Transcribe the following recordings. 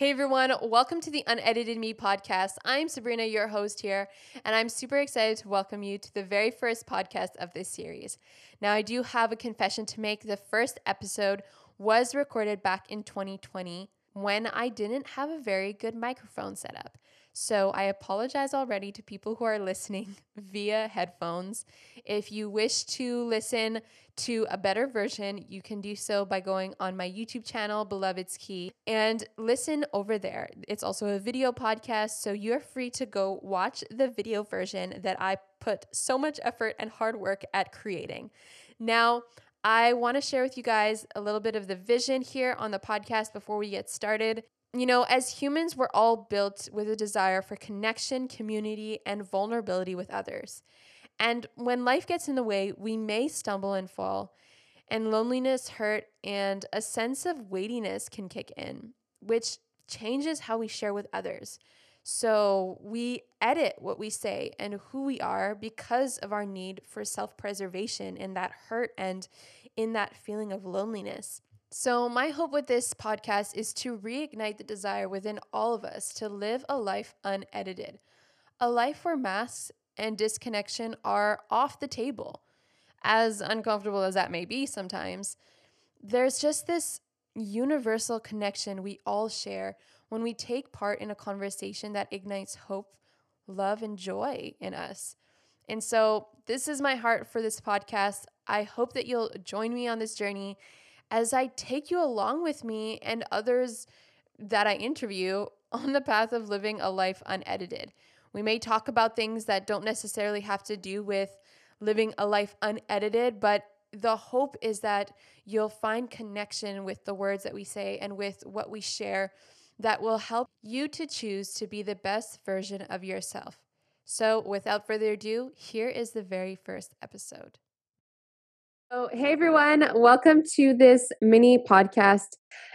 Hey everyone, welcome to the Unedited Me podcast. I'm Sabrina, your host here, and I'm super excited to welcome you to the very first podcast of this series. Now, I do have a confession to make. The first episode was recorded back in 2020 when I didn't have a very good microphone setup. So I apologize already to people who are listening via headphones. If you wish to listen to a better version, you can do so by going on my YouTube channel, Beloved's Key, and listen over there. It's also a video podcast, so you're free to go watch the video version that I put so much effort and hard work at creating. Now, I want to share with you guys a little bit of the vision here on the podcast before we get started. You know, as humans, we're all built with a desire for connection, community, and vulnerability with others. And when life gets in the way, we may stumble and fall, and loneliness, hurt, and a sense of weightiness can kick in, which changes how we share with others. So we edit what we say and who we are because of our need for self preservation in that hurt and in that feeling of loneliness. So, my hope with this podcast is to reignite the desire within all of us to live a life unedited, a life where masks and disconnection are off the table. As uncomfortable as that may be sometimes, there's just this universal connection we all share when we take part in a conversation that ignites hope, love, and joy in us. And so, this is my heart for this podcast. I hope that you'll join me on this journey as I take you along with me and others that I interview on the path of living a life unedited. We may talk about things that don't necessarily have to do with living a life unedited, but the hope is that you'll find connection with the words that we say and with what we share that will help you to choose to be the best version of yourself. So, without further ado, here is the very first episode. So, hey everyone, welcome to this mini podcast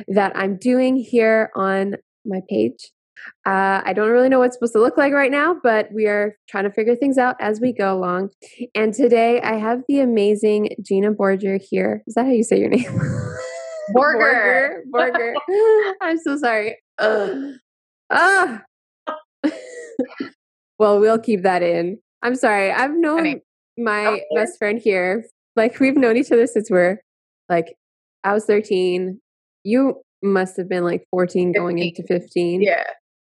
that I'm doing here on my page. Uh, I don't really know what it's supposed to look like right now, but we are trying to figure things out as we go along. And today I have the amazing Gina Borger here. Is that how you say your name? Borger. Borger. I'm so sorry. Ah. well, we'll keep that in. I'm sorry. I've known my best friend here like we've known each other since we're like I was 13. You must have been like 14 15. going into 15. Yeah.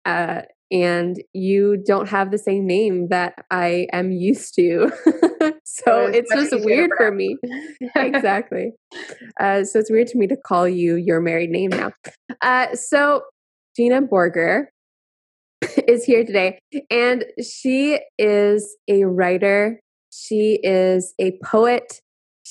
Uh, and you don't have the same name that I am used to. so it's just weird for me. exactly. Uh, so it's weird to me to call you your married name now. Uh, so Gina Borger is here today, and she is a writer. She is a poet.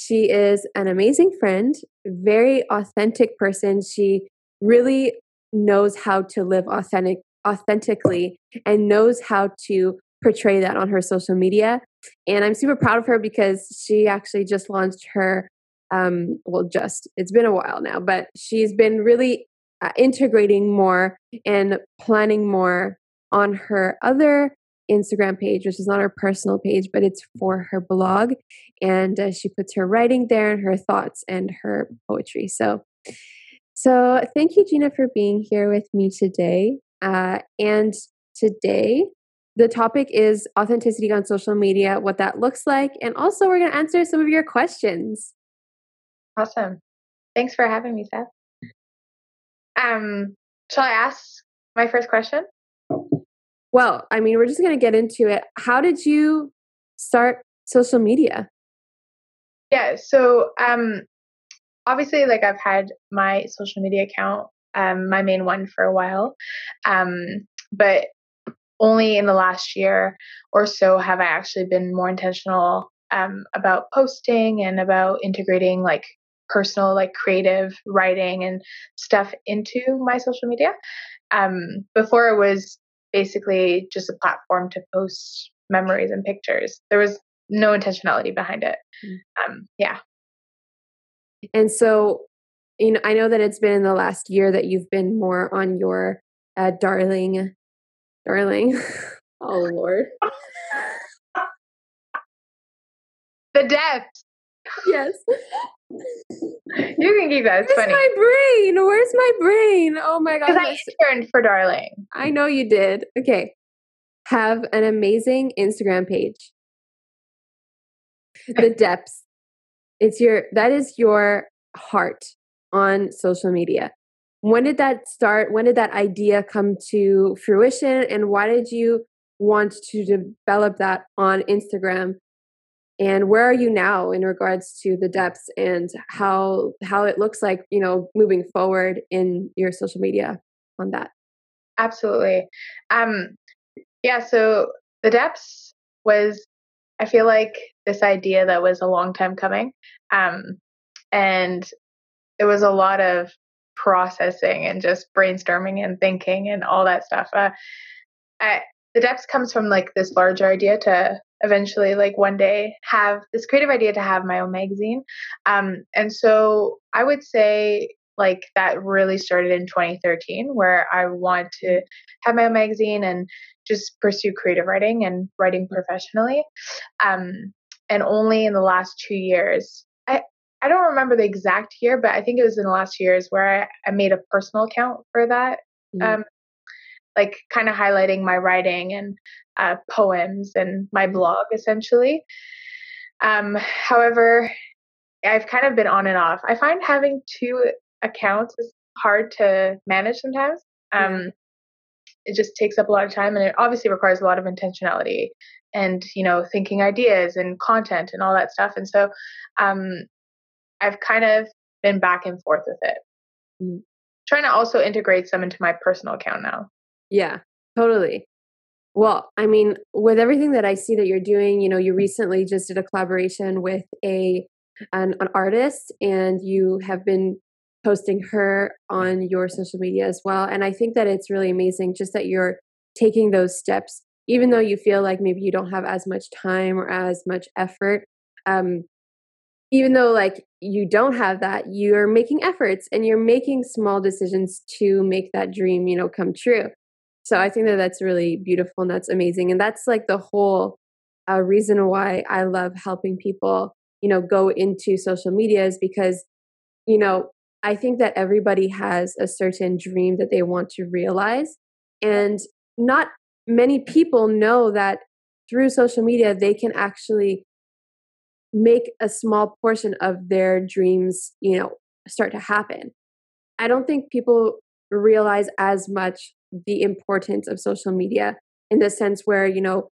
She is an amazing friend, very authentic person. She really knows how to live authentic authentically and knows how to portray that on her social media. And I'm super proud of her because she actually just launched her um well just it's been a while now, but she's been really uh, integrating more and planning more on her other Instagram page, which is not her personal page, but it's for her blog. And uh, she puts her writing there and her thoughts and her poetry. So, so thank you, Gina, for being here with me today. Uh, and today, the topic is authenticity on social media, what that looks like, and also we're going to answer some of your questions. Awesome. Thanks for having me, Seth. Um, shall I ask my first question? Well, I mean, we're just going to get into it. How did you start social media? Yeah, so um obviously like I've had my social media account um my main one for a while. Um but only in the last year or so have I actually been more intentional um about posting and about integrating like personal like creative writing and stuff into my social media. Um before it was basically just a platform to post memories and pictures. There was no intentionality behind it. Mm. Um, yeah. And so, you know, I know that it's been in the last year that you've been more on your uh, darling, darling. oh Lord. the depth. Yes. You can keep that. It's Where's funny. my brain? Where's my brain? Oh my god. Because I interned for Darling. I know you did. Okay. Have an amazing Instagram page. The depths. It's your that is your heart on social media. When did that start? When did that idea come to fruition and why did you want to develop that on Instagram? And where are you now in regards to the depths and how how it looks like, you know, moving forward in your social media on that? Absolutely. Um yeah, so the depths was I feel like this idea that was a long time coming. Um and it was a lot of processing and just brainstorming and thinking and all that stuff. Uh, I, the depths comes from like this larger idea to eventually like one day have this creative idea to have my own magazine um, and so i would say like that really started in 2013 where i want to have my own magazine and just pursue creative writing and writing professionally um, and only in the last two years i i don't remember the exact year but i think it was in the last two years where i, I made a personal account for that mm-hmm. um, like kind of highlighting my writing and uh, poems and my blog essentially. Um, however, I've kind of been on and off. I find having two accounts is hard to manage sometimes. Um. It just takes up a lot of time, and it obviously requires a lot of intentionality and you know thinking ideas and content and all that stuff. And so, um, I've kind of been back and forth with it. Mm. Trying to also integrate some into my personal account now. Yeah, totally. Well, I mean, with everything that I see that you're doing, you know, you recently just did a collaboration with a an, an artist and you have been posting her on your social media as well. And I think that it's really amazing just that you're taking those steps, even though you feel like maybe you don't have as much time or as much effort. Um, even though like you don't have that, you're making efforts and you're making small decisions to make that dream, you know, come true. So I think that that's really beautiful and that's amazing. And that's like the whole uh, reason why I love helping people, you know, go into social media is because, you know, I think that everybody has a certain dream that they want to realize. And not many people know that through social media, they can actually make a small portion of their dreams, you know, start to happen. I don't think people realize as much the importance of social media in the sense where you know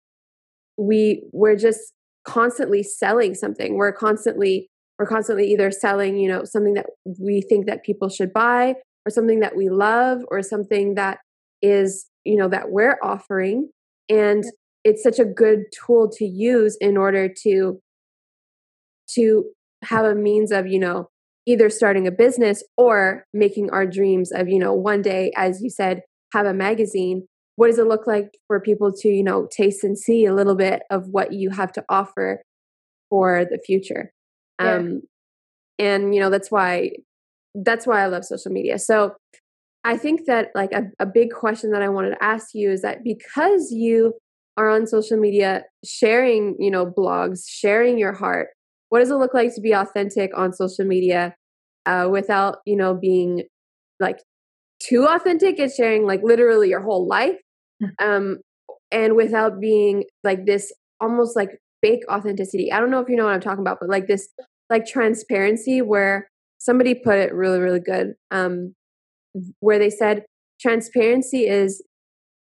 we we're just constantly selling something. We're constantly we're constantly either selling you know something that we think that people should buy or something that we love or something that is you know that we're offering. And it's such a good tool to use in order to to have a means of you know either starting a business or making our dreams of you know one day as you said have a magazine what does it look like for people to you know taste and see a little bit of what you have to offer for the future yeah. um and you know that's why that's why i love social media so i think that like a, a big question that i wanted to ask you is that because you are on social media sharing you know blogs sharing your heart what does it look like to be authentic on social media uh, without you know being like too authentic and sharing like literally your whole life hmm. um and without being like this almost like fake authenticity. I don't know if you know what i'm talking about but like this like transparency where somebody put it really really good um where they said transparency is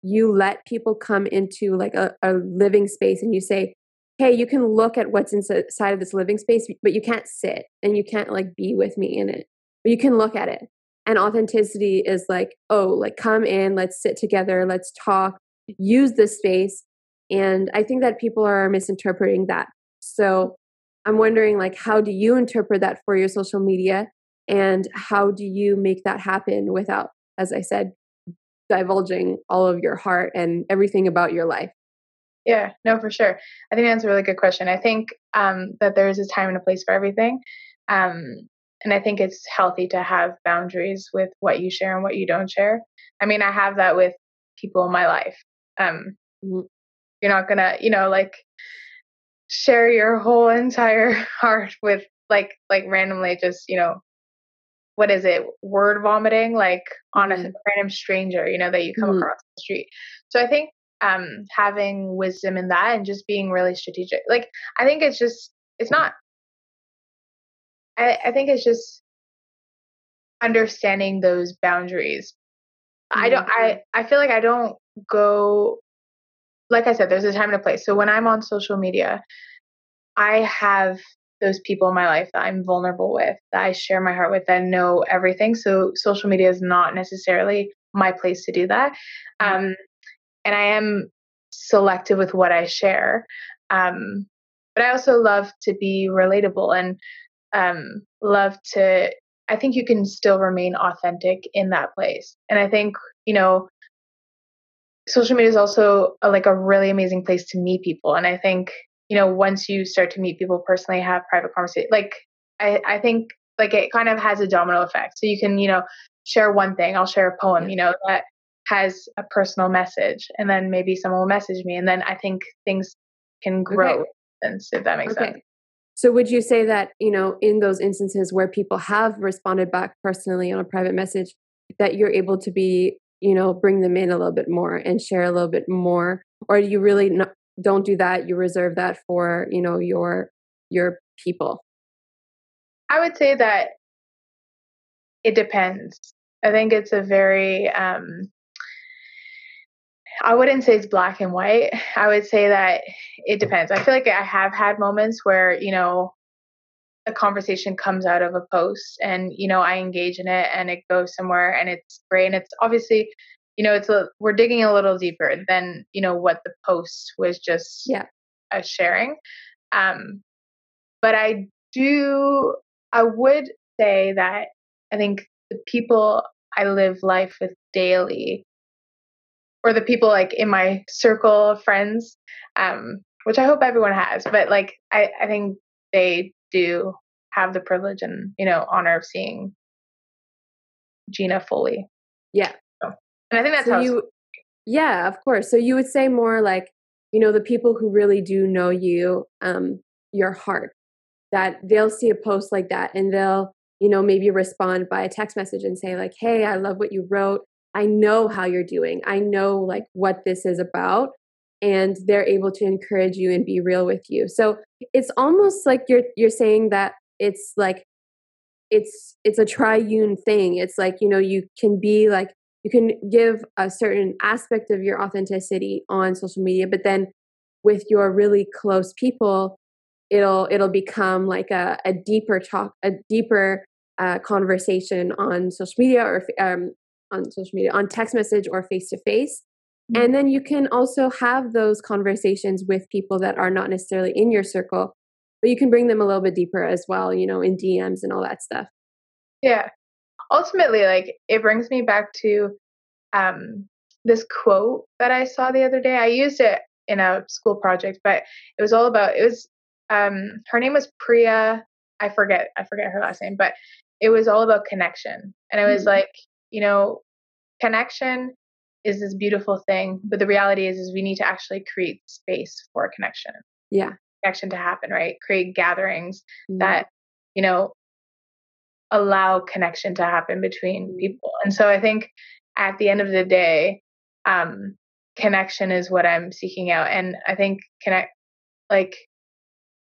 you let people come into like a, a living space and you say hey you can look at what's inside of this living space but you can't sit and you can't like be with me in it. But you can look at it and authenticity is like oh like come in let's sit together let's talk use this space and i think that people are misinterpreting that. So i'm wondering like how do you interpret that for your social media and how do you make that happen without as i said divulging all of your heart and everything about your life? Yeah no for sure. I think that's a really good question. I think um, that there is a time and a place for everything. Um, and I think it's healthy to have boundaries with what you share and what you don't share. I mean, I have that with people in my life. Um, mm-hmm. you're not gonna, you know, like share your whole entire heart with like like randomly just you know what is it word vomiting like on a Mhm. random stranger you know that you come Mhm. across the street so i think um having wisdom in that and just being really strategic like i think it's just it's not i i think it's just understanding those boundaries. I don't i i feel like i don't go like i said there's a time and a place. So when i'm on social media i have those people in my life that i'm vulnerable with that i share my heart with that know everything. So social media is not necessarily my place to do that. Um and i am selective with what i share. Um but i also love to be relatable. And um love to i think you can still remain authentic in that place. And i think you know social media is also a, like a really amazing place to meet people. And i think you know once you start to meet people personally have private conversation like i i think like it kind of has a domino effect. So you can you know share one thing. I'll share a poem you know that has a personal message and then maybe someone will message me and then i think things can grow and if that makes Okay. sense So would you say that, you know, in those instances where people have responded back personally on a private message, that you're able to be, you know, bring them in a little bit more and share a little bit more? Or you really no, don't do that? You reserve that for, you know, your your people. I would say that it depends. I think it's a very um I wouldn't say it's black and white. I would say that it depends. I feel like I have had moments where, you know, a conversation comes out of a post and, you know, I engage in it and it goes somewhere and it's great and it's obviously, you know, it's a we're digging a little deeper than, you know, what the post was just Yeah. a sharing. Um but I do I would say that I think the people I live life with daily or the people like in my circle of friends um which I hope everyone has but like I I think they do have the privilege and you know honor of seeing Gina fully. Yeah. and I think that's so how you yeah of course. So you would say more like you know the people who really do know you um your heart that they'll see a post like that and they'll you know maybe respond by a text message and say like hey i love what you wrote i know how you're doing. I know like what this is about and they're able to encourage you and be real with you. So it's almost like you're you're saying that it's like it's it's a triune thing. It's like you know you can be like you can give a certain aspect of your authenticity on social media but then with your really close people it'll it'll become like a, a deeper talk a deeper uh, conversation on social media or um, on social media on text message or face to face and then you can also have those conversations with people that are not necessarily in your circle but you can bring them a little bit deeper as well you know in dms and all that stuff. Yeah. Ultimately like it brings me back to um this quote that I saw the other day. I used it in a school project but it was all about it was um her name was Priya I forget I forget her last name but it was all about connection. And it was Mhm. like you know connection is this beautiful thing but the reality is is we need to actually create space for connection yeah connection to happen right create gatherings Mhm. that you know allow connection to happen between Mhm. people and so i think at the end of the day um connection is what i'm seeking out and i think connect like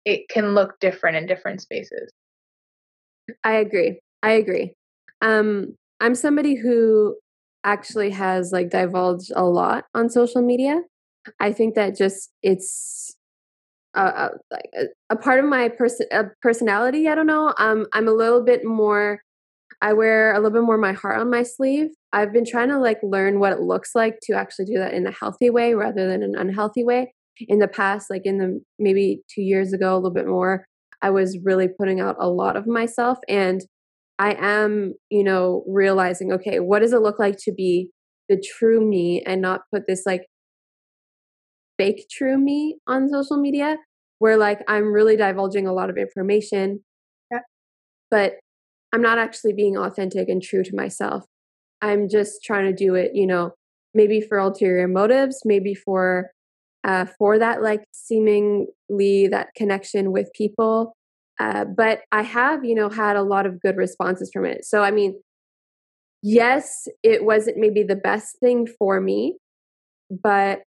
it can look different in different spaces I agree. I agree. Um, I'm somebody who actually has like divulged a lot on social media. I think that just it's a, a, like a, a part of my person uh, personality. I don't know. Um, I'm a little bit more. I wear a little bit more my heart on my sleeve. I've been trying to like learn what it looks like to actually do that in a healthy way rather than an unhealthy way. In the past, like in the maybe two years ago, a little bit more, I was really putting out a lot of myself and I am, you know, realizing, okay, what does it look like to be the true me and not put this like fake true me on social media where like I'm really divulging a lot of information. But I'm not actually being authentic and true to myself. I'm just trying to do it, you know, maybe for ulterior motives, maybe for uh for that like seemingly that connection with people. Uh, but I have, you know, had a lot of good responses from it. So, I mean, yes, it wasn't maybe the best thing for me, but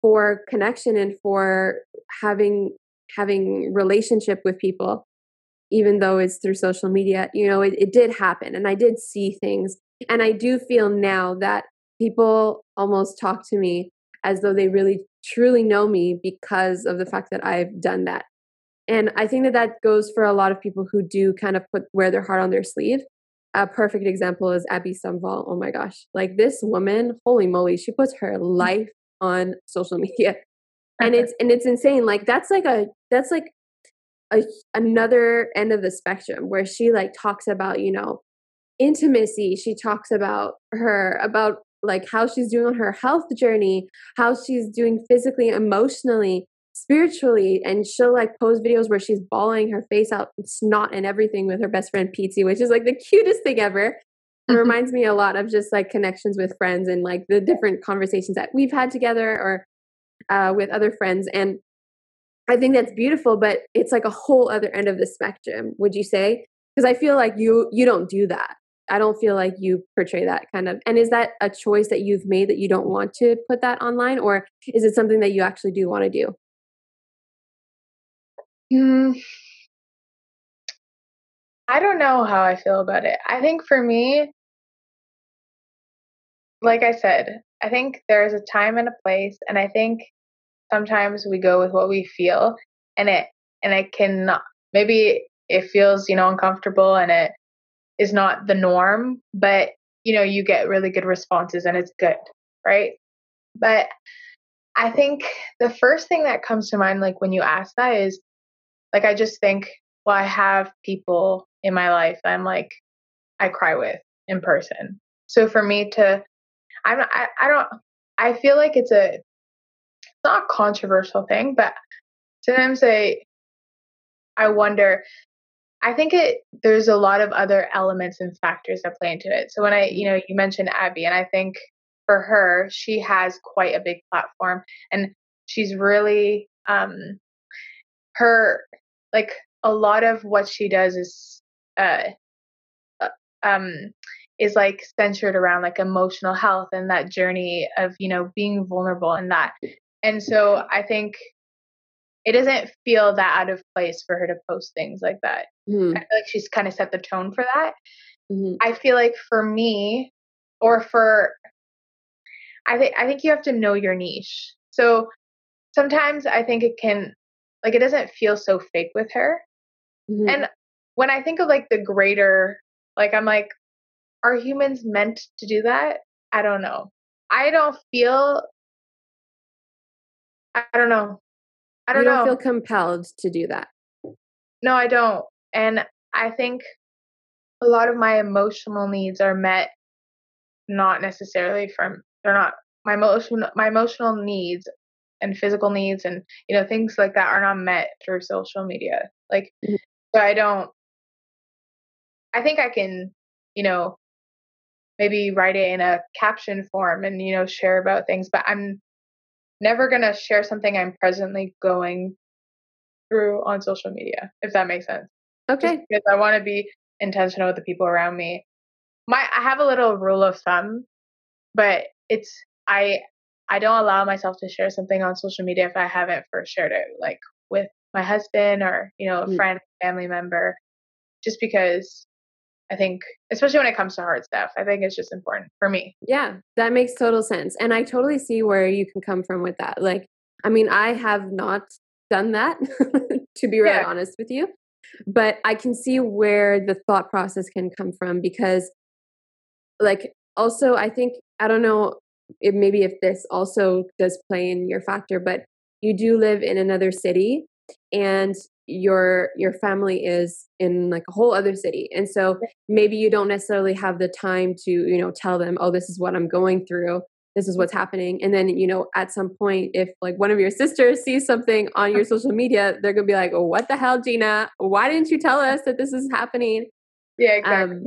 for connection and for having having relationship with people even though it's through social media you know it, it did happen and i did see things and i do feel now that people almost talk to me as though they really truly know me because of the fact that i've done that and i think that that goes for a lot of people who do kind of put wear their heart on their sleeve. A perfect example is abby Sumval. oh my gosh. Like this woman holy moly she puts her life on social media. And it's and it's insane. Like that's like a that's like a, another end of the spectrum where she like talks about you know intimacy. She talks about her about like how she's doing on her health journey how she's doing physically emotionally spiritually and she'll like post videos where she's bawling her face out snot and everything with her best friend Pizzi, which is like the cutest thing ever it reminds me a lot of just like connections with friends and like the different conversations that we've had together or uh, with other friends and I think that's beautiful, but it's like a whole other end of the spectrum, would you say? Because I feel like you you don't do that. I don't feel like you portray that kind of. And is that a choice that you've made that you don't want to put that online, or is it something that you actually do want to do? Mm, I don't know how I feel about it. I think for me, like I said, I think there's a time and a place, and I think sometimes we go with what we feel and it and it can maybe it feels you know uncomfortable and it is not the norm but you know you get really good responses and it's good right but i think the first thing that comes to mind like when you ask that is like i just think well i have people in my life i'm like i cry with in person so for me to i'm I, I don't i feel like it's a it's not a controversial thing, but sometimes I I wonder I think it there's a lot of other elements and factors that play into it. So when I, you know, you mentioned Abby and I think for her, she has quite a big platform and she's really um her like a lot of what she does is uh, uh um is like centered around like emotional health and that journey of you know being vulnerable and that and so I think it doesn't feel that out of place for her to post things like that. Mm-hmm. I feel like she's kind of set the tone for that. Mm-hmm. I feel like for me, or for, I think I think you have to know your niche. So sometimes I think it can, like, it doesn't feel so fake with her. Mm-hmm. And when I think of like the greater, like, I'm like, are humans meant to do that? I don't know. I don't feel I don't know. I don't, you don't know. feel compelled to do that. No, I don't. And I think a lot of my emotional needs are met not necessarily from they're not my emotional my emotional needs and physical needs and you know things like that are not met through social media. Like mm-hmm. so I don't I think I can, you know, maybe write it in a caption form and you know share about things, but I'm never going to share something I'm presently going through on social media, if that makes sense. Okay. Just because I want to be intentional with the people around me. My I have a little rule of thumb, but it's I I don't allow myself to share something on social media if I haven't first shared it like with my husband or, you know, a mm. friend, family member, just because I think, especially when it comes to hard stuff, I think it's just important for me. Yeah, that makes total sense. And I totally see where you can come from with that. Like, I mean, I have not done that, to be really yeah. honest with you, but I can see where the thought process can come from because, like, also, I think, I don't know if maybe if this also does play in your factor, but you do live in another city and your your family is in like a whole other city and so maybe you don't necessarily have the time to you know tell them oh this is what i'm going through. This is what's happening and then you know at some point if like one of your sisters sees something on your social media they're gonna be like oh what the hell gina? Why didn't you tell us that this is happening? Yeah exactly. um,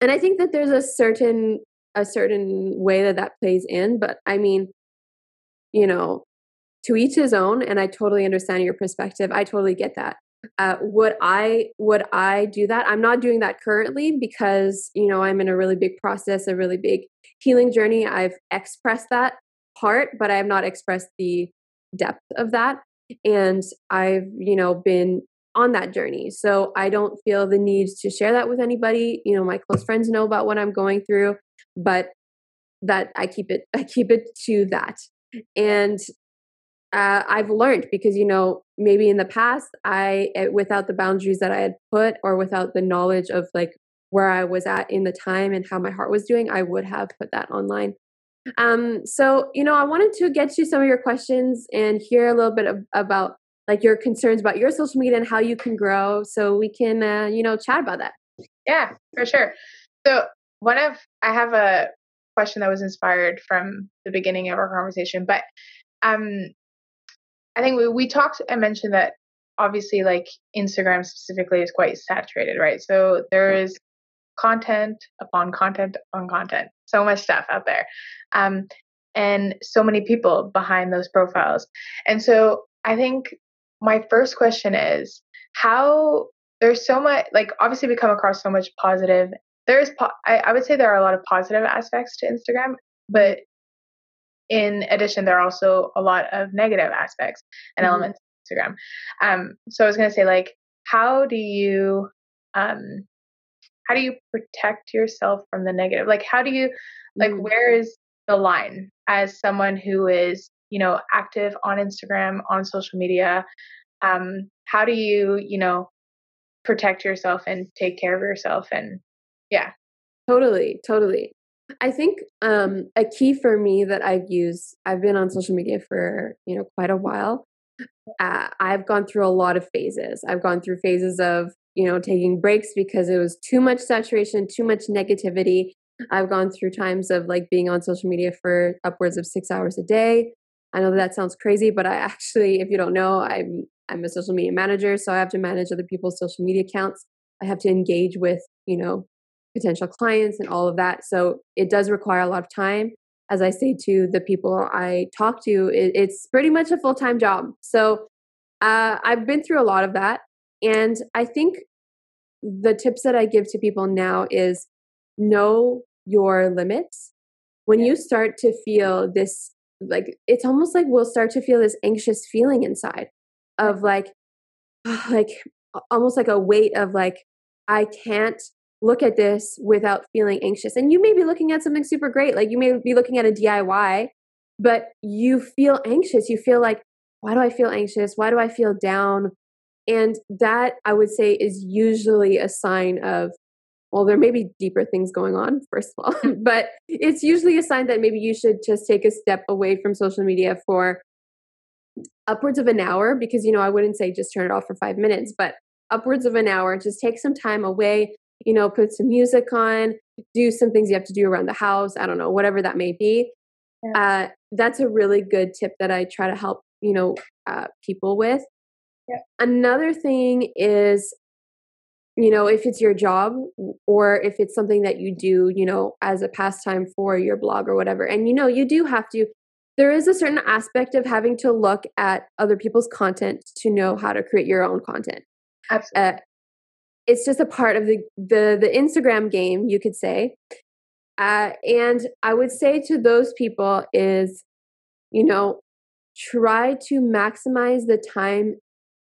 and i think that there's a certain a certain way that that plays in but i mean you know to each his own and i totally understand your perspective i totally get that. Uh, would i would i do that? I'm not doing that currently because you know i'm in a really big process a really big healing journey. I've expressed that part but i have not expressed the depth of that and i've you know been on that journey. So i don't feel the need to share that with anybody. You know my close friends know about what i'm going through but that i keep it i keep it to that. And uh, I've learned because you know maybe in the past I eh, without the boundaries that I had put or without the knowledge of like where I was at in the time and how my heart was doing, I would have put that online. Um, so you know, I wanted to get you some of your questions and hear a little bit of, about like your concerns about your social media and how you can grow, so we can uh, you know chat about that. Yeah, for sure. So one of I have a question that was inspired from the beginning of our conversation, but um I think we, we talked and mentioned that obviously like Instagram specifically is quite saturated, right? So there is content upon content upon content, so much stuff out there. Um, and so many people behind those profiles. And so I think my first question is how there's so much like obviously we come across so much positive there's po- I, I would say there are a lot of positive aspects to instagram but in addition, there are also a lot of negative aspects and mm-hmm. elements of Instagram. Um, so I was going to say, like, how do you, um, how do you protect yourself from the negative? Like, how do you, like, mm-hmm. where is the line as someone who is, you know, active on Instagram, on social media? Um, how do you, you know, protect yourself and take care of yourself? And yeah. Totally, totally. I think um, a key for me that I've used, I've been on social media for, you know, quite a while. Uh, I've gone through a lot of phases. I've gone through phases of, you know, taking breaks because it was too much saturation, too much negativity. I've gone through times of like being on social media for upwards of six hours a day. I know that, that sounds crazy, but I actually, if you don't know, I'm I'm a social media manager, so I have to manage other people's social media accounts. I have to engage with, you know, potential clients and all of that. So it does require a lot of time. As I say to the people I talk to, it, it's pretty much a full time job. So uh, I've been through a lot of that. And I think the tips that I give to people now is know your limits. When you start to feel this, like, it's almost like we'll start to feel this anxious feeling inside of like, like almost like a weight of like, I can't look at this without feeling anxious. And you may be looking at something super great, like you may be looking at a DIY, but you feel anxious. You feel like, why do I feel anxious? Why do I feel down? And that I would say is usually a sign of, well, there may be deeper things going on, first of all, but it's usually a sign that maybe you should just take a step away from social media for upwards of an hour because, you know, I wouldn't say just turn it off for five minutes, but upwards of an hour, just take some time away, you know, put some music on, do some things you have to do around the house. I don't know, whatever that may be. Yeah. Uh, that's a really good tip that I try to help, you know, uh, people with. Yeah. Another thing is, you know, if it's your job or if it's something that you do, you know, as a pastime for your blog or whatever, and you know, you do have to, there is a certain aspect of having to look at other people's content to know how to create your own content. Absolutely. Uh, it's just a part of the the the Instagram game, you could say. Uh, and I would say to those people is, you know, try to maximize the time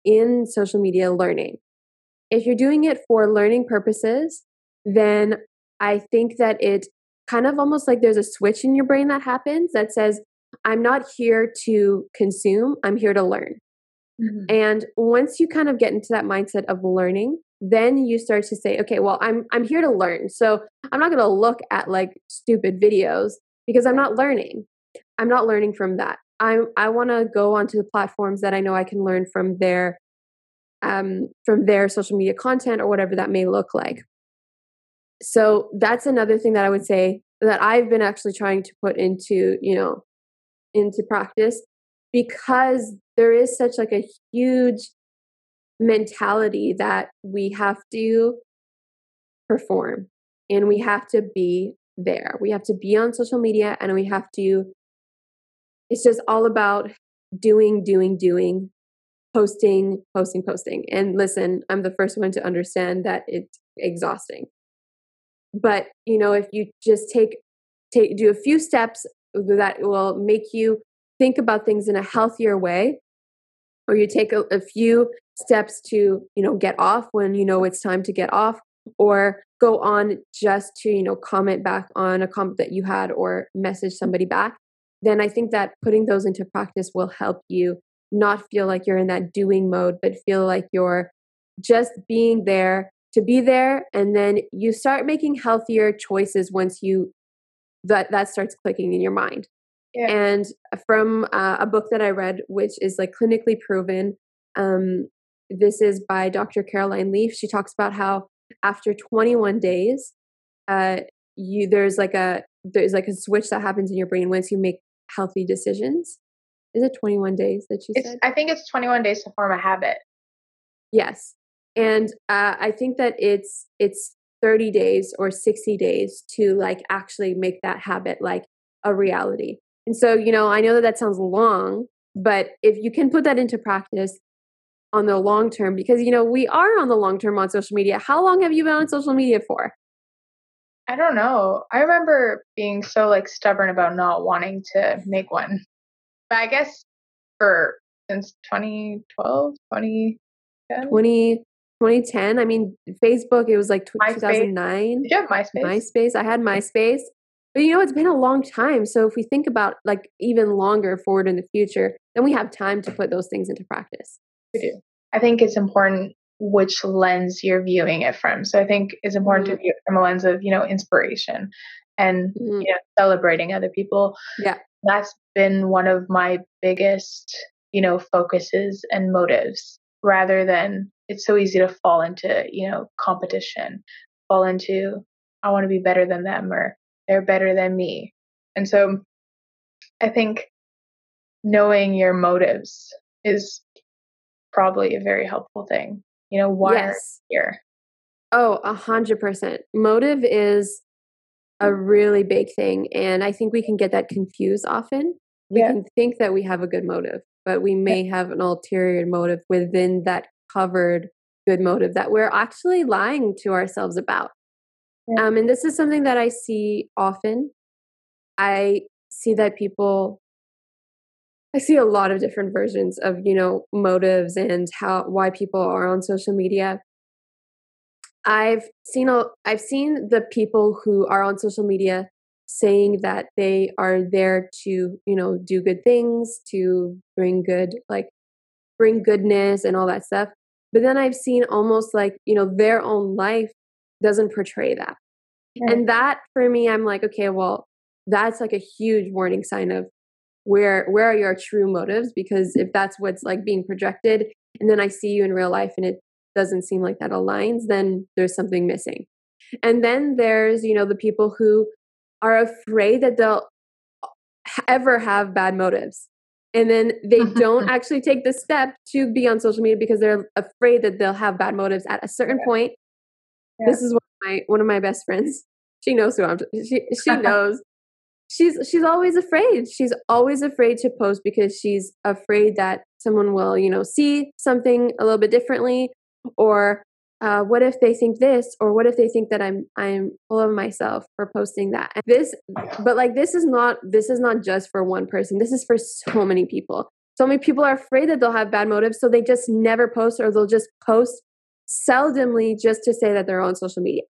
in social media learning. If you're doing it for learning purposes, then I think that it kind of almost like there's a switch in your brain that happens that says, I'm not here to consume, I'm here to learn. Mm-hmm. And once you kind of get into that mindset of learning, then you start to say okay well i'm i'm here to learn so i'm not going to look at like stupid videos because i'm not learning i'm not learning from that I'm i want to go onto the platforms that i know i can learn from their um from their social media content or whatever that may look like so that's another thing that i would say that i've been actually trying to put into you know into practice because there is such like a huge mentality that we have to perform and we have to be there. We have to be on social media and we have to, it's just all about doing, doing, doing, posting, posting, posting. And listen, I'm the first one to understand that it's exhausting. But, you know, if you just take take do a few steps that will make you think about things in a healthier way or you take a, a few steps to, you know, get off when you know it's time to get off or go on just to, you know, comment back on a comment that you had or message somebody back, then I think that putting those into practice will help you not feel like you're in that doing mode, but feel like you're just being there to be there. And then you start making healthier choices once you that that starts clicking in your mind. Yeah. And from uh, a book that I read, which is like clinically proven, um, this is by Dr. Caroline Leaf. She talks about how after 21 days, uh, you there's like a there's like a switch that happens in your brain once you make healthy decisions. Is it 21 days that she it's, said? I think it's 21 days to form a habit. Yes, and uh, I think that it's it's 30 days or 60 days to like actually make that habit like a reality. And so, you know, I know that that sounds long, but if you can put that into practice, on the long term because you know we are on the long term on social media how long have you been on social media for i don't know i remember being so like stubborn about not wanting to make one i guess for since 2012 2010 20 2010 i mean facebook it was like 2009 Did you have myspace myspace i had myspace but you know it's been a long time so if we think about like even longer forward in the future then we have time to put those things into practice we do. I think it's important which lens you're viewing it from. So I think it's important mm-hmm. to view it from a lens of, you know, inspiration and mm-hmm. you know, celebrating other people. Yeah. That's been one of my biggest, you know, focuses and motives rather than it's so easy to fall into, you know, competition, fall into I want to be better than them or they're better than me. And so I think knowing your motives is probably a very helpful thing. You know, why yes. here? Oh, a hundred percent. Motive is a really big thing. And I think we can get that confused often. We yeah. can think that we have a good motive, but we may yeah. have an ulterior motive within that covered good motive that we're actually lying to ourselves about. Yeah. Um, and this is something that I see often. I see that people I see a lot of different versions of, you know, motives and how why people are on social media. I've seen a I've seen the people who are on social media saying that they are there to, you know, do good things, to bring good like bring goodness and all that stuff. But then I've seen almost like, you know, their own life doesn't portray that. And that for me I'm like, okay, well, that's like a huge warning sign of where where are your true motives because if that's what's like being projected and then i see you in real life and it doesn't seem like that aligns then there's something missing. And then there's you know the people who are afraid that they'll ever have bad motives. And then they don't actually take the step to be on social media because they're afraid that they'll have bad motives at a certain point. Yeah. this is one of my one of my best friends. She knows who i'm she she knows. She's she's always afraid. She's always afraid to post because she's afraid that someone will you know see something a little bit differently or uh, what if they think this or what if they think that i'm i'm full of myself for posting that and this but like this is not this is not just for one person this is for so many people. So many people are afraid that they'll have bad motives so they just never post or they'll just post seldomly just to say that they're on social media.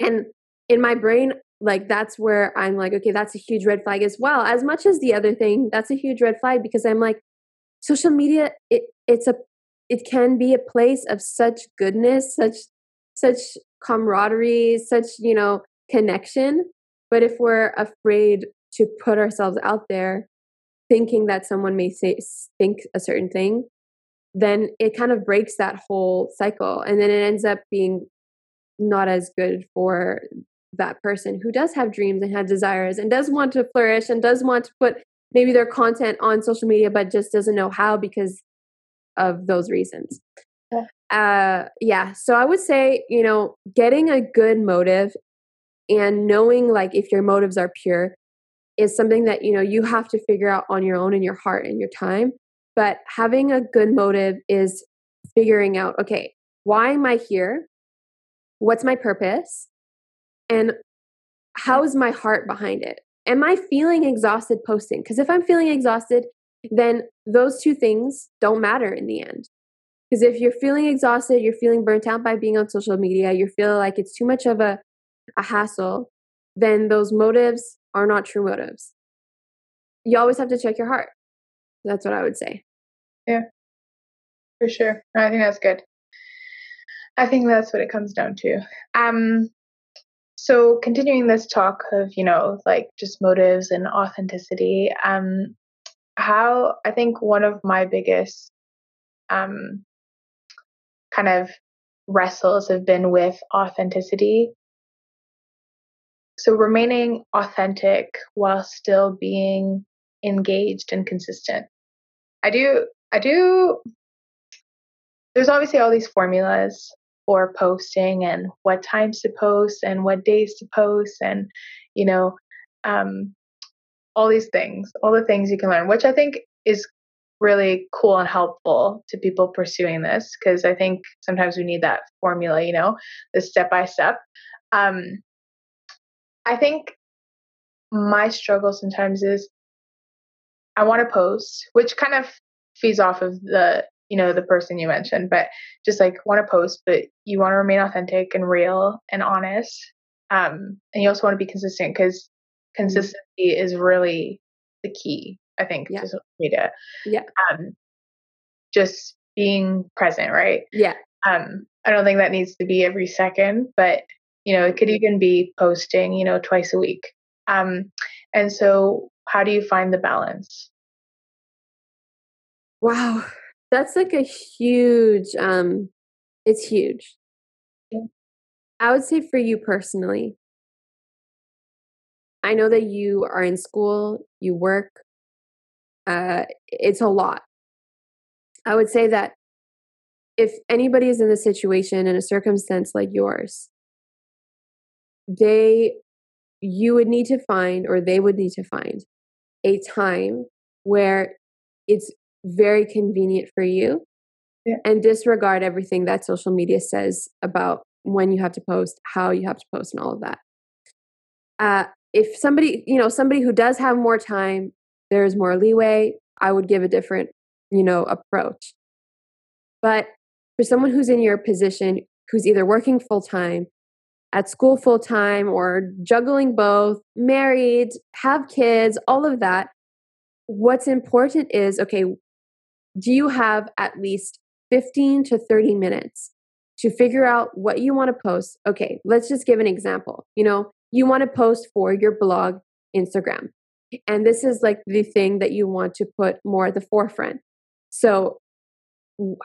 And in my brain like that's where I'm like, okay, that's a huge red flag as well. As much as the other thing, that's a huge red flag because I'm like, social media, it it's a it can be a place of such goodness, such such camaraderie, such, you know, connection. But if we're afraid to put ourselves out there thinking that someone may say think a certain thing, then it kind of breaks that whole cycle. And then it ends up being not as good for that person who does have dreams and have desires and does want to flourish and does want to put maybe their content on social media but just doesn't know how because of those reasons. Yeah. Uh yeah, so I would say, you know, getting a good motive and knowing like if your motives are pure is something that you know you have to figure out on your own in your heart and your time but having a good motive is figuring out okay why am i here? What's my purpose? And how's my heart behind it? Am i feeling exhausted posting? Because if i'm feeling exhausted then those two things don't matter in the end because if you're feeling exhausted you're feeling burnt out by being on social media you feel like it's too much of a, a hassle then those motives are not true motives. You always have to check your heart. That's what I would say. Yeah, for sure. I think that's good. I think that's what it comes down to. Um, so continuing this talk of you know like just motives and authenticity. Um, how I think one of my biggest um kind of wrestles have been with authenticity so remaining authentic while still being engaged and consistent. I do, I do, there's obviously all these formulas for posting and what times to post and what days to post and, you know, um, all these things, all the things you can learn, which I think is really cool and helpful to people pursuing this because I think sometimes we need that formula, you know, the step by step. Um, I think my struggle sometimes is I want to post, which kind of feeds off of the you know the person you mentioned, but just like want to post, but you want to remain authentic and real and honest, um, and you also want to be consistent because. Consistency mm-hmm. is really the key. I think yeah. to social media. Yeah. Um, just being present, right? Yeah. Um, I don't think that needs to be every second, but you know, it could even be posting, you know, twice a week. Um, and so, how do you find the balance? Wow, that's like a huge. Um, it's huge. I would say for you personally, I know that you are in school, you work. Uh, it's a lot. I would say that if anybody is in a situation in a circumstance like yours, they you would need to find or they would need to find a time where it's very convenient for you yeah. and disregard everything that social media says about when you have to post how you have to post and all of that uh, if somebody you know somebody who does have more time there's more leeway i would give a different you know approach but for someone who's in your position who's either working full time at school full time or juggling both, married, have kids, all of that. What's important is okay, do you have at least 15 to 30 minutes to figure out what you want to post? Okay, let's just give an example. You know, you want to post for your blog, Instagram. And this is like the thing that you want to put more at the forefront. So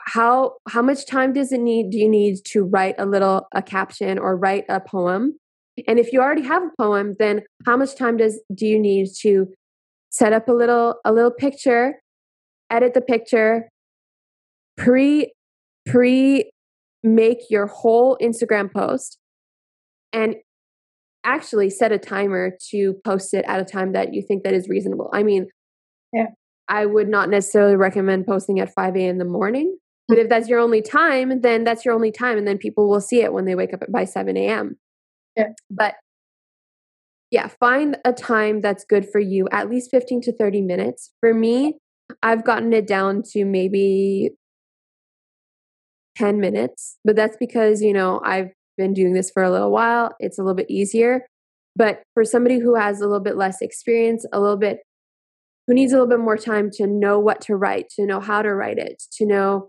how how much time does it need do you need to write a little a caption or write a poem and if you already have a poem then how much time does do you need to set up a little a little picture edit the picture pre pre make your whole instagram post and actually set a timer to post it at a time that you think that is reasonable i mean yeah I would not necessarily recommend posting at 5 a.m. in the morning. But if that's your only time, then that's your only time. And then people will see it when they wake up by 7 a.m. Yeah. But yeah, find a time that's good for you, at least 15 to 30 minutes. For me, I've gotten it down to maybe 10 minutes, but that's because, you know, I've been doing this for a little while. It's a little bit easier. But for somebody who has a little bit less experience, a little bit who needs a little bit more time to know what to write, to know how to write it, to know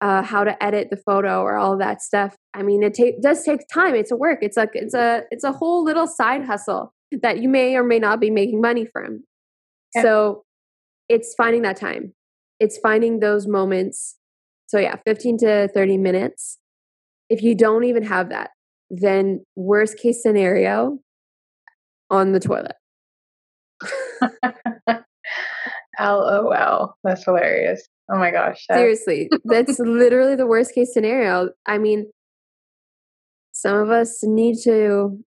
uh, how to edit the photo or all that stuff. I mean, it ta- does take time. It's a work. It's like it's a it's a whole little side hustle that you may or may not be making money from. So it's finding that time. It's finding those moments. So yeah, 15 to 30 minutes. If you don't even have that, then worst case scenario on the toilet. LOL. That's hilarious. Oh my gosh. That's... Seriously, that's literally the worst case scenario. I mean, some of us need to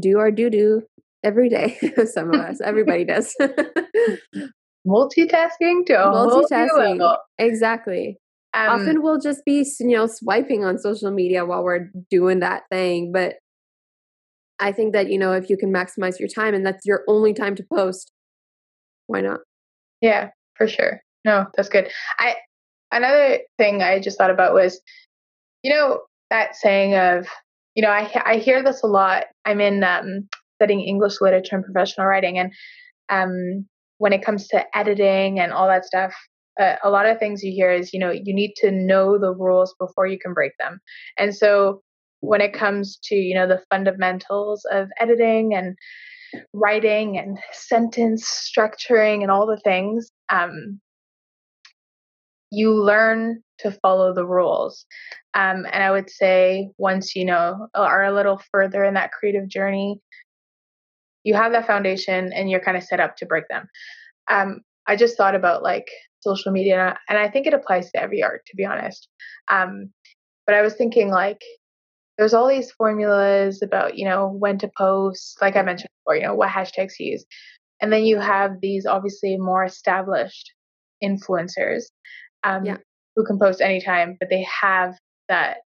do our doo doo every day. Some of us, everybody does. Multitasking to a multitasking. Level. Exactly. Um, Often we'll just be, you know, swiping on social media while we're doing that thing. But I think that, you know, if you can maximize your time and that's your only time to post, why not? Yeah, for sure. No, that's good. I another thing I just thought about was, you know, that saying of, you know, I I hear this a lot. I'm in um, studying English literature and professional writing, and um, when it comes to editing and all that stuff, uh, a lot of things you hear is, you know, you need to know the rules before you can break them. And so when it comes to, you know, the fundamentals of editing and writing and sentence structuring and all the things, um, you learn to follow the rules. Um, and I would say once you know are a little further in that creative journey, you have that foundation and you're kind of set up to break them. Um, I just thought about like social media, and I think it applies to every art, to be honest. Um, but I was thinking like there's all these formulas about you know when to post, like I mentioned before, you know what hashtags to use, and then you have these obviously more established influencers um, yeah. who can post anytime, but they have that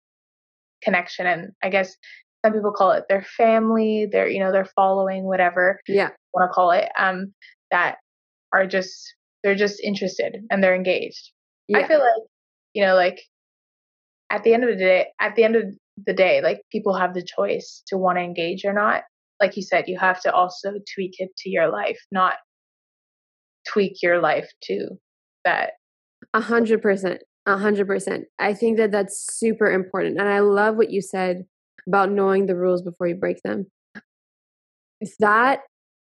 connection, and I guess some people call it their family, their you know their following, whatever. Yeah, want to call it. Um, that are just they're just interested and they're engaged. Yeah. I feel like you know, like at the end of the day, at the end of the day, like people have the choice to want to engage or not. Like you said, you have to also tweak it to your life, not tweak your life to that. A hundred percent. A hundred percent. I think that that's super important. And I love what you said about knowing the rules before you break them. That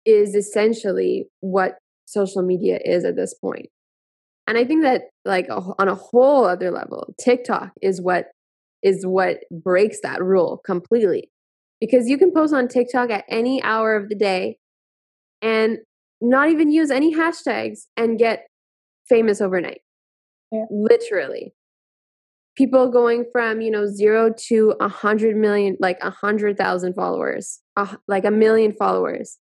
is essentially what social media is at this point. And I think that like on a whole other level, TikTok is what is what breaks that rule completely. Because you can post on TikTok at any hour of the day and not even use any hashtags and get famous overnight. Yeah. Literally. People going from, you know, zero to a hundred million, like a hundred thousand followers, uh, like a million followers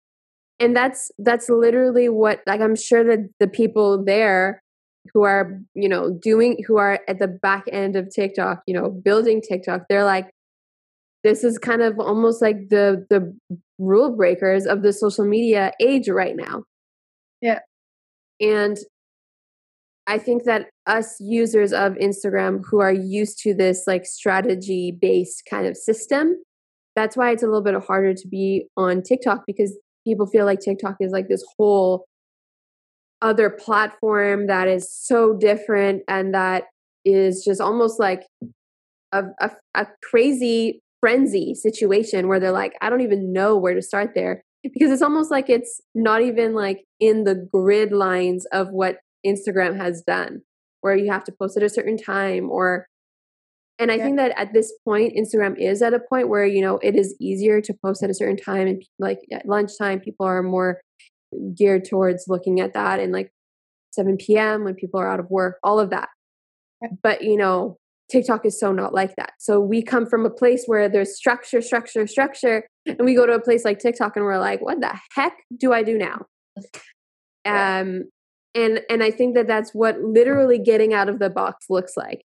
and that's that's literally what like i'm sure that the people there who are you know doing who are at the back end of tiktok you know building tiktok they're like this is kind of almost like the the rule breakers of the social media age right now. Yeah. And i think that us users of instagram who are used to this like strategy based kind of system that's why it's a little bit harder to be on tiktok because people feel like TikTok is like this whole other platform that is so different and that is just almost like a, a, a crazy frenzy situation where they're like, I don't even know where to start there. Because it's almost like it's not even like in the grid lines of what Instagram has done, where you have to post at a certain time or and I yeah. think that at this point, Instagram is at a point where, you know, it is easier to post at a certain time and like at lunchtime, people are more geared towards looking at that and like 7 p.m. when people are out of work, all of that. Yeah. But, you know, TikTok is so not like that. So we come from a place where there's structure, structure, structure, and we go to a place like TikTok and we're like, what the heck do I do now? Yeah. Um, and and I think that that's what literally getting out of the box looks like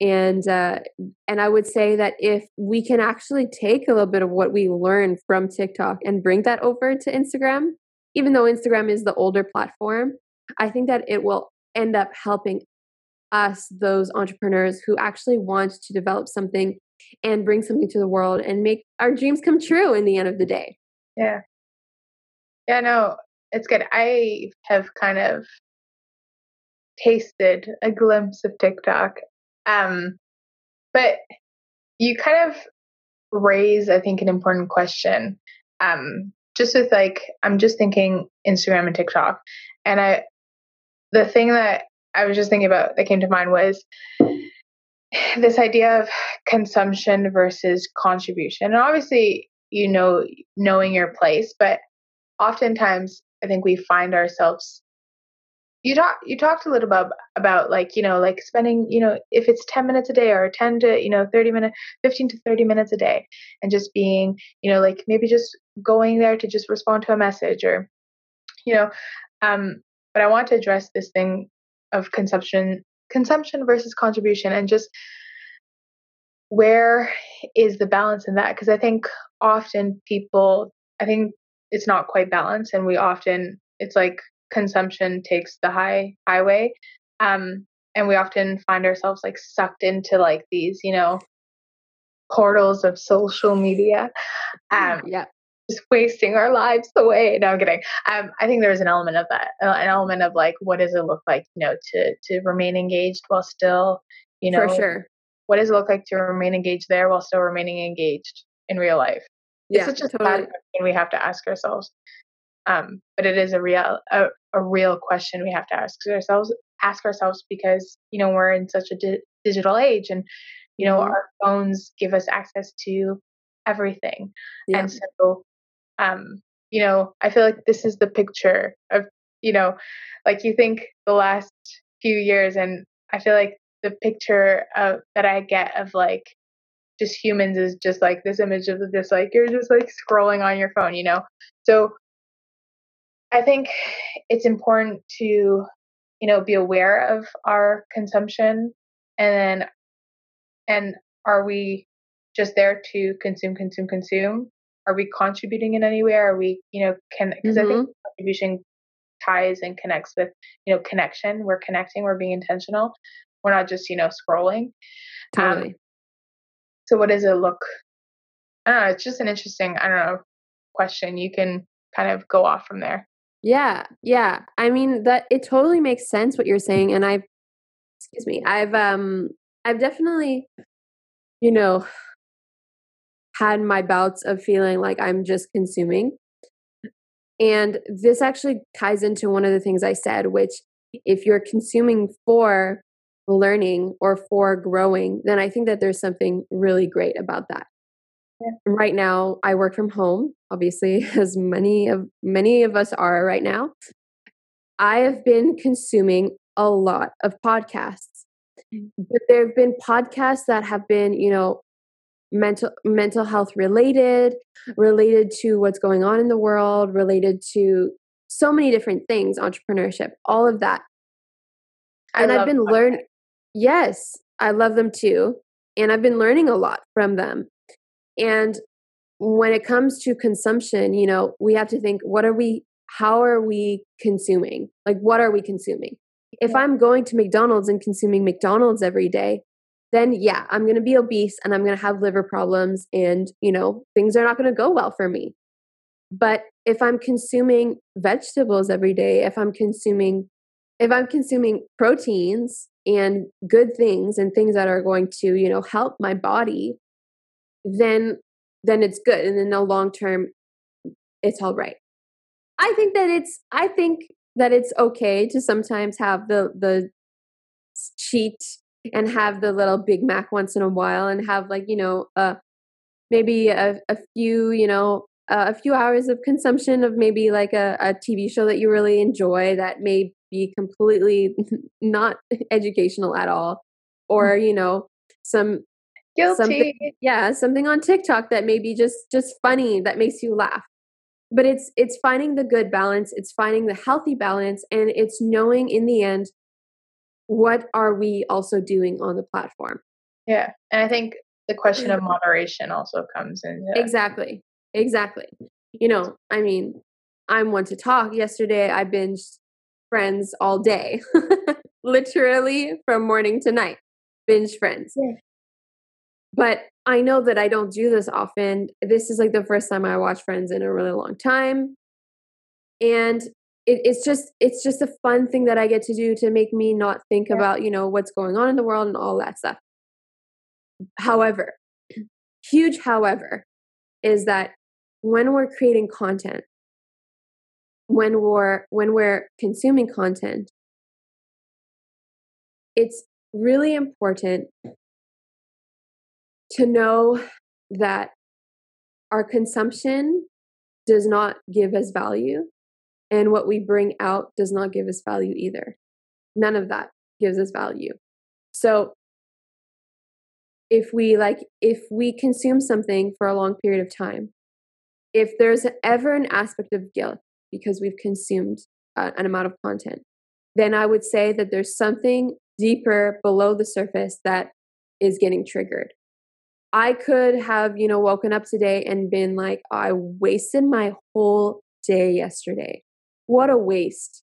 and uh, and I would say that if we can actually take a little bit of what we learn from TikTok and bring that over to Instagram, even though Instagram is the older platform, I think that it will end up helping us, those entrepreneurs who actually want to develop something and bring something to the world and make our dreams come true in the end of the day. Yeah. Yeah, no, it's good. I have kind of tasted a glimpse of TikTok um, but you kind of raise, I think, an important question. Um, just with like, I'm just thinking Instagram and TikTok, and I, the thing that I was just thinking about that came to mind was this idea of consumption versus contribution. And obviously, you know, knowing your place, but oftentimes I think we find ourselves you talked you talked a little bit about, about like you know like spending you know if it's 10 minutes a day or 10 to you know 30 minutes 15 to 30 minutes a day and just being you know like maybe just going there to just respond to a message or you know um but i want to address this thing of consumption consumption versus contribution and just where is the balance in that? Because i think often people i think it's not quite balanced and we often it's like consumption takes the high highway um and we often find ourselves like sucked into like these you know portals of social media um yeah. just wasting our lives away. No i'm kidding. Um i think there's an element of that uh, an element of like what does it look like you know to to remain engaged while still you know for sure. what does it look like to remain engaged there while still remaining engaged in real life? Yeah, it's such a totally. bad question we have to ask ourselves. Um, but it is a real a, a real question we have to ask ourselves ask ourselves because you know we're in such a di- digital age and you know mm-hmm. our phones give us access to everything yeah. and so um you know i feel like this is the picture of you know like you think the last few years and i feel like the picture of that i get of like just humans is just like this image of just like you're just like scrolling on your phone you know so I think it's important to, you know, be aware of our consumption and then, and are we just there to consume, consume, consume? Are we contributing in any way? Are we, you know, can, because mm-hmm. I think mm-hmm. contribution ties and connects with, you know, connection. We're connecting, we're being intentional. We're not just, you know, scrolling. Um, totally. Um, so what does it look? I don't know. It's just an interesting, I don't know, question. You can kind of go off from there. Yeah, yeah. I mean that it totally makes sense what you're saying and I've excuse me. I've um I've definitely you know had my bouts of feeling like I'm just consuming. And this actually ties into one of the things I said which if you're consuming for learning or for growing, then I think that there's something really great about that. Right now, I work from home, obviously, as many of many of us are right now. I have been consuming a lot of podcasts, mm. but there have been podcasts that have been, you know, mental mental health related, related to what's going on in the world, related to so many different things, entrepreneurship, all of that. and I've been learning. Yes, I love them too, and I've been learning a lot from them. And when it comes to consumption, you know, we have to think what are we, how are we consuming? Like, what are we consuming? If I'm going to McDonald's and consuming McDonald's every day, then yeah, I'm going to be obese and I'm going to have liver problems and, you know, things are not going to go well for me. But if I'm consuming vegetables every day, if I'm consuming if I'm consuming proteins and good things and things that are going to, you know, help my body, then then it's good and in the long term it's all right. I think that it's i think that it's okay to sometimes have the the cheat and have the little big mac once in a while and have like you know uh maybe a, a few you know uh, a few hours of consumption of maybe like a, a tv show that you really enjoy that may be completely not educational at all. Or you know some Guilty. Something, yeah, something on TikTok that may be just just funny that makes you laugh. But it's it's finding the good balance, it's finding the healthy balance, and it's knowing in the end what are we also doing on the platform. Yeah, and I think the question of mm-hmm. moderation also comes in. Exactly, exactly. You know, I mean, I'm one to talk. Yesterday, I binged Friends all day, literally from morning to night. Binge Friends. Yeah. But I know that I don't do this often. This is like the first time I watch Friends in a really long time. And it, it's just it's just a fun thing that I get to do to make me not think yeah. about, you know, what's going on in the world and all that stuff. However, huge however is that when we're creating content, when we're when we're consuming content, it's really important to know that our consumption does not give us value and what we bring out does not give us value either. None of that gives us value. So if we like if we consume something for a long period of time if there's ever an aspect of guilt because we've consumed uh, an amount of content, then I would say that there's something deeper below the surface that is getting triggered. I could have, you know, woken up today and been like, oh, I wasted my whole day yesterday. What a waste.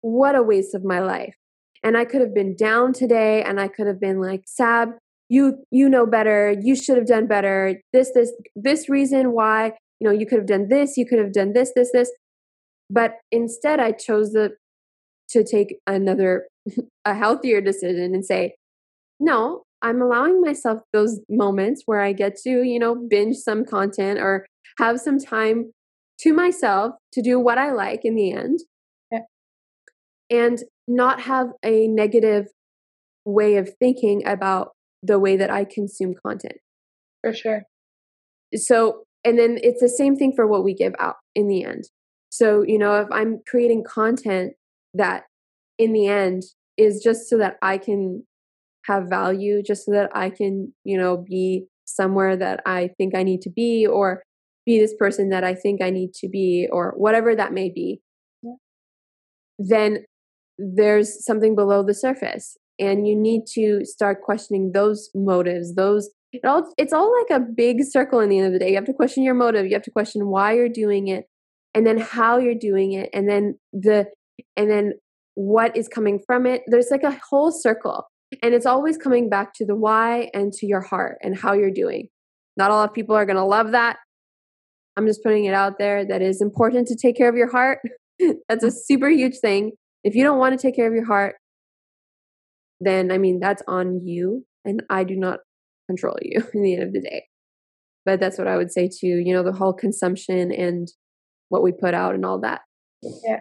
What a waste of my life. And I could have been down today and I could have been like, Sab, you you know better. You should have done better. This this this reason why, you know, you could have done this, you could have done this this this. But instead I chose the to take another a healthier decision and say, no, I'm allowing myself those moments where I get to, you know, binge some content or have some time to myself to do what I like in the end. Yeah. And not have a negative way of thinking about the way that I consume content. For sure. So, and then it's the same thing for what we give out in the end. So, you know, if I'm creating content that in the end is just so that I can have value, just so that I can, you know, be somewhere that I think I need to be or be this person that I think I need to be or whatever that may be, yeah. then there's something below the surface. And you need to start questioning those motives, those it all it's all like a big circle in the end of the day. You have to question your motive, you have to question why you're doing it, and then how you're doing it, and then the and then what is coming from it. There's like a whole circle. And it's always coming back to the why and to your heart and how you're doing. Not a lot of people are going to love that. I'm just putting it out there that is important to take care of your heart. that's a super huge thing. If you don't want to take care of your heart, then I mean, that's on you. And I do not control you in the end of the day. But that's what I would say to, you know, the whole consumption and what we put out and all that. Yeah.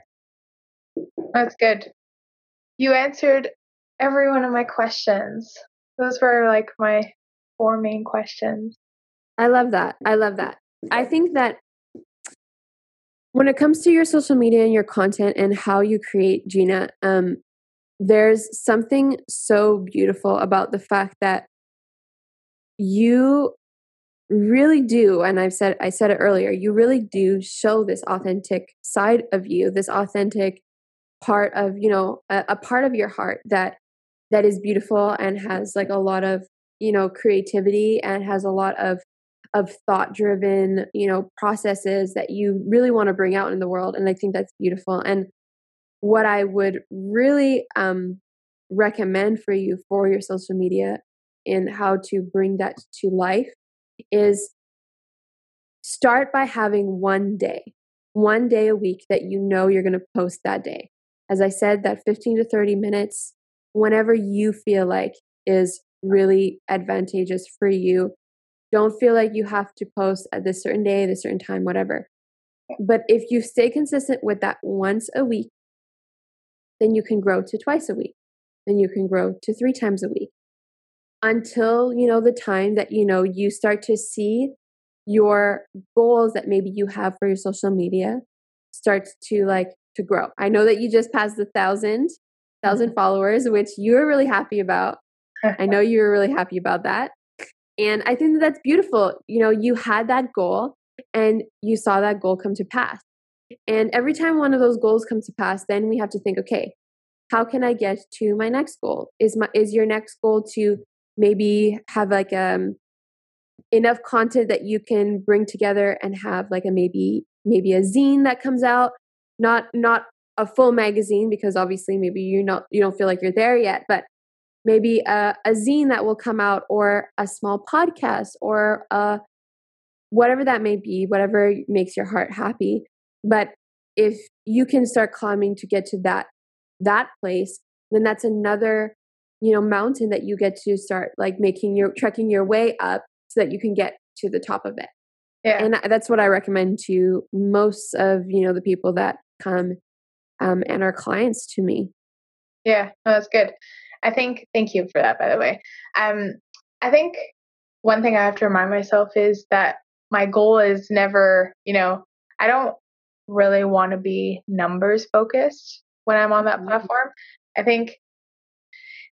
That's good. You answered every one of my questions. Those were like my four main questions. I love that. I love that. I think that when it comes to your social media and your content and how you create Gina, um, there's something so beautiful about the fact that you really do and i've said i said it earlier you really do show this authentic side of you this authentic part of you know a, a part of your heart that that is beautiful and has like a lot of you know creativity and has a lot of of thought driven you know processes that you really want to bring out in the world and i think that's beautiful and what i would really um recommend for you for your social media and how to bring that to life is start by having one day one day a week that you know you're going to post that day. As i said that 15 to 30 minutes whenever you feel like is really advantageous for you. Don't feel like you have to post at this certain day, this certain time, whatever. But if you stay consistent with that once a week, then you can grow to twice a week. Then you can grow to three times a week until, you know, the time that, you know, you start to see your goals that maybe you have for your social media start to like to grow. I know that you just passed the thousand thousand followers, which you were really happy about. I know you were really happy about that. And I think that that's beautiful. You know, you had that goal and you saw that goal come to pass. And every time one of those goals comes to pass, then we have to think, okay, how can I get to my next goal? Is my is your next goal to maybe have like um enough content that you can bring together and have like a maybe maybe a zine that comes out not not a full magazine because obviously maybe you not you don't feel like you're there yet but maybe a, a zine that will come out or a small podcast or a whatever that may be whatever makes your heart happy. But if you can start climbing to get to that that place then that's another you know mountain that you get to start like making your trekking your way up so that you can get to the top of it. Yeah. And that's what i recommend to most of you know the people that come um, and our clients to me. Yeah, no, that's good. I think, thank you for that, by the way. Um, I think one thing I have to remind myself is that my goal is never, you know, I don't really want to be numbers focused when I'm on that mm-hmm. platform. I think,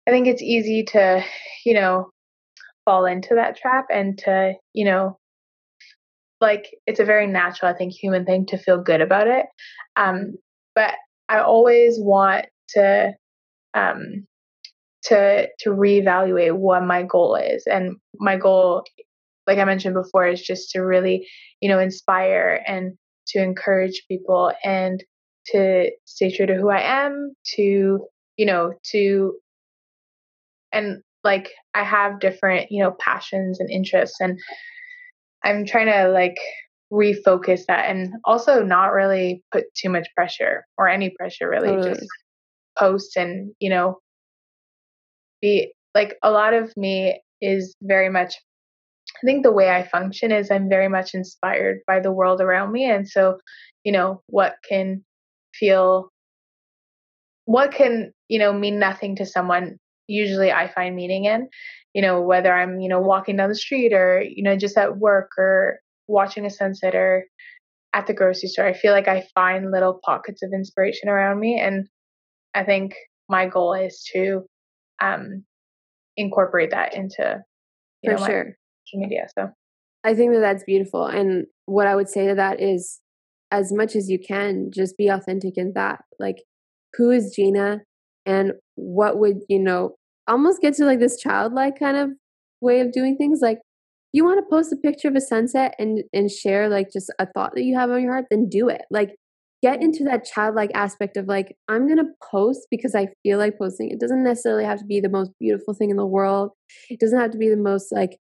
I think it's easy to, you know, fall into that trap and to, you know, like it's a very natural, I think, human thing to feel good about it. Um, but I always want to um, to to reevaluate what my goal is, and my goal, like I mentioned before, is just to really, you know, inspire and to encourage people and to stay true to who I am, to you know, to and like I have different, you know, passions and interests. And I'm trying to like refocus that and also not really put too much pressure or any pressure really totally. just post and you know be like a lot of me is very much I think the way I function is I'm very much inspired by the world around me and so you know what can feel what can you know mean nothing to someone usually I find meaning in you know whether I'm you know walking down the street or you know just at work or watching a sunset or at the grocery store I feel like I find little pockets of inspiration around me and I think my goal is to um incorporate that into for know, sure. social media so. I think that that's beautiful and what I would say to that is as much as you can just be authentic in that like who is Gina and what would you know almost get to like this childlike kind of way of doing things like you want to post a picture of a sunset and and share like just a thought that you have on your heart then do it. Like get into that childlike aspect of like i'm going to post because i feel like posting. It doesn't necessarily have to be the most beautiful thing in the world. It doesn't have to be the most like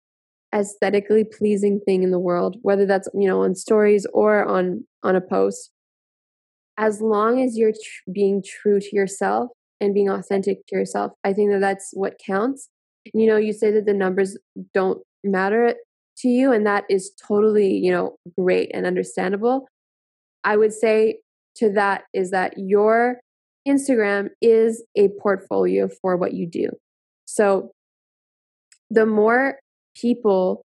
aesthetically pleasing thing in the world whether that's you know on stories or on on a post. As long as you're tr- being true to yourself and being authentic to yourself i think that that's what counts. You know you say that the numbers don't matter to you and that is totally you know great and understandable. I would say to that is that your instagram is a portfolio for what you do. So the more people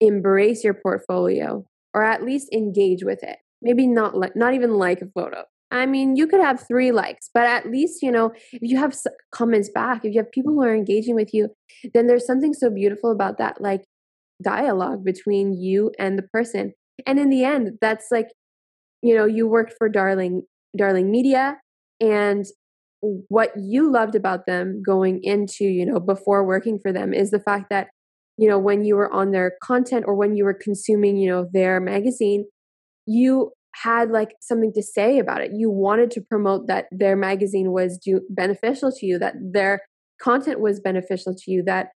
embrace your portfolio or at least engage with it maybe not like not even like a photo I mean, you could have three likes, but at least, you know, if you have comments back, if you have people who are engaging with you, then there's something so beautiful about that, like dialogue between you and the person. And in the end, that's like, you know, you worked for Darling, Darling Media, and what you loved about them going into, you know, before working for them is the fact that, you know, when you were on their content or when you were consuming, you know, their magazine, you had like something to say about it. You wanted to promote that their magazine was do- beneficial to you, that their content was beneficial to you, that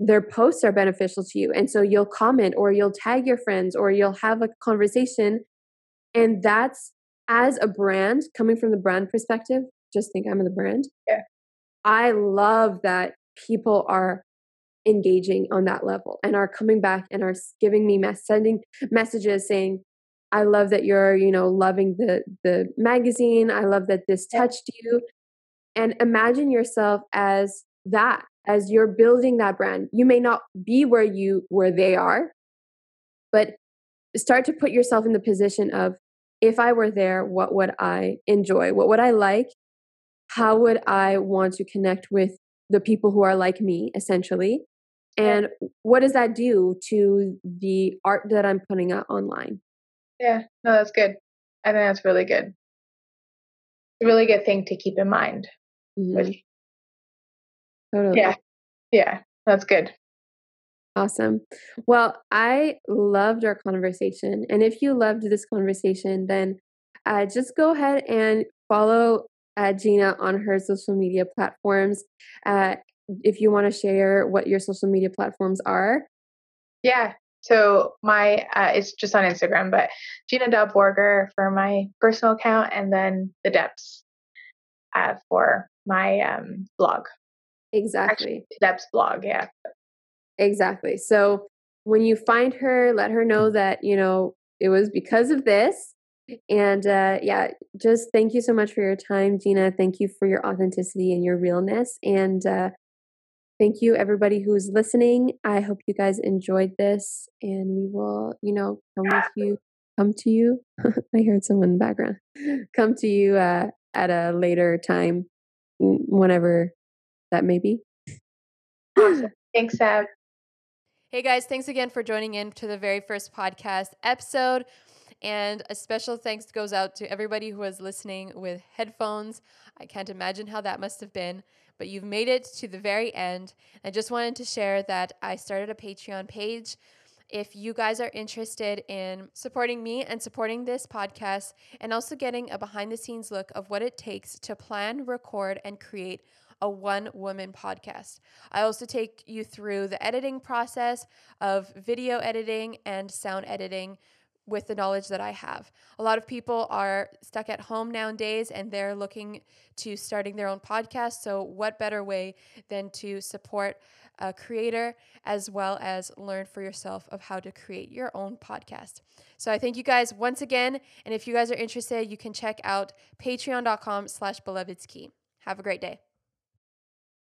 their posts are beneficial to you. And so you'll comment or you'll tag your friends or you'll have a conversation. And that's as a brand, coming from the brand perspective, just think I'm the brand. Yeah. I love that people are engaging on that level and are coming back and are giving me mess sending messages saying I love that you're, you know, loving the the magazine. I love that this touched you. And imagine yourself as that, as you're building that brand. You may not be where you where they are, but start to put yourself in the position of if I were there, what would I enjoy? What would I like? How would I want to connect with the people who are like me, essentially? And what does that do to the art that I'm putting out online? Yeah, no, that's good. I think that's really good. a really good thing to keep in mind. Mm-hmm. Totally. Yeah, yeah, that's good. Awesome. Well, I loved our conversation. And if you loved this conversation, then uh, just go ahead and follow uh, Gina on her social media platforms. Uh, if you want to share what your social media platforms are. Yeah, so my uh, it's just on Instagram, but Gina Borger for my personal account, and then the Depths uh, for my um, blog. Exactly. Actually, Depths blog, yeah. Exactly. So when you find her, let her know that you know it was because of this. And uh, yeah, just thank you so much for your time, Gina. Thank you for your authenticity and your realness. And uh, thank you everybody who's listening i hope you guys enjoyed this and we will you know come with you come to you i heard someone in the background come to you uh, at a later time whenever that may be thanks Ab. Hey guys, thanks again for joining in to the very first podcast episode. And a special thanks goes out to everybody who was listening with headphones. I can't imagine how that must have been, but you've made it to the very end. I just wanted to share that I started a Patreon page. If you guys are interested in supporting me and supporting this podcast, and also getting a behind the scenes look of what it takes to plan, record, and create a one woman podcast. I also take you through the editing process of video editing and sound editing with the knowledge that I have. A lot of people are stuck at home nowadays and they're looking to starting their own podcast. So, what better way than to support a creator as well as learn for yourself of how to create your own podcast? So, I thank you guys once again. And if you guys are interested, you can check out patreon.com slash belovedski. Have a great day.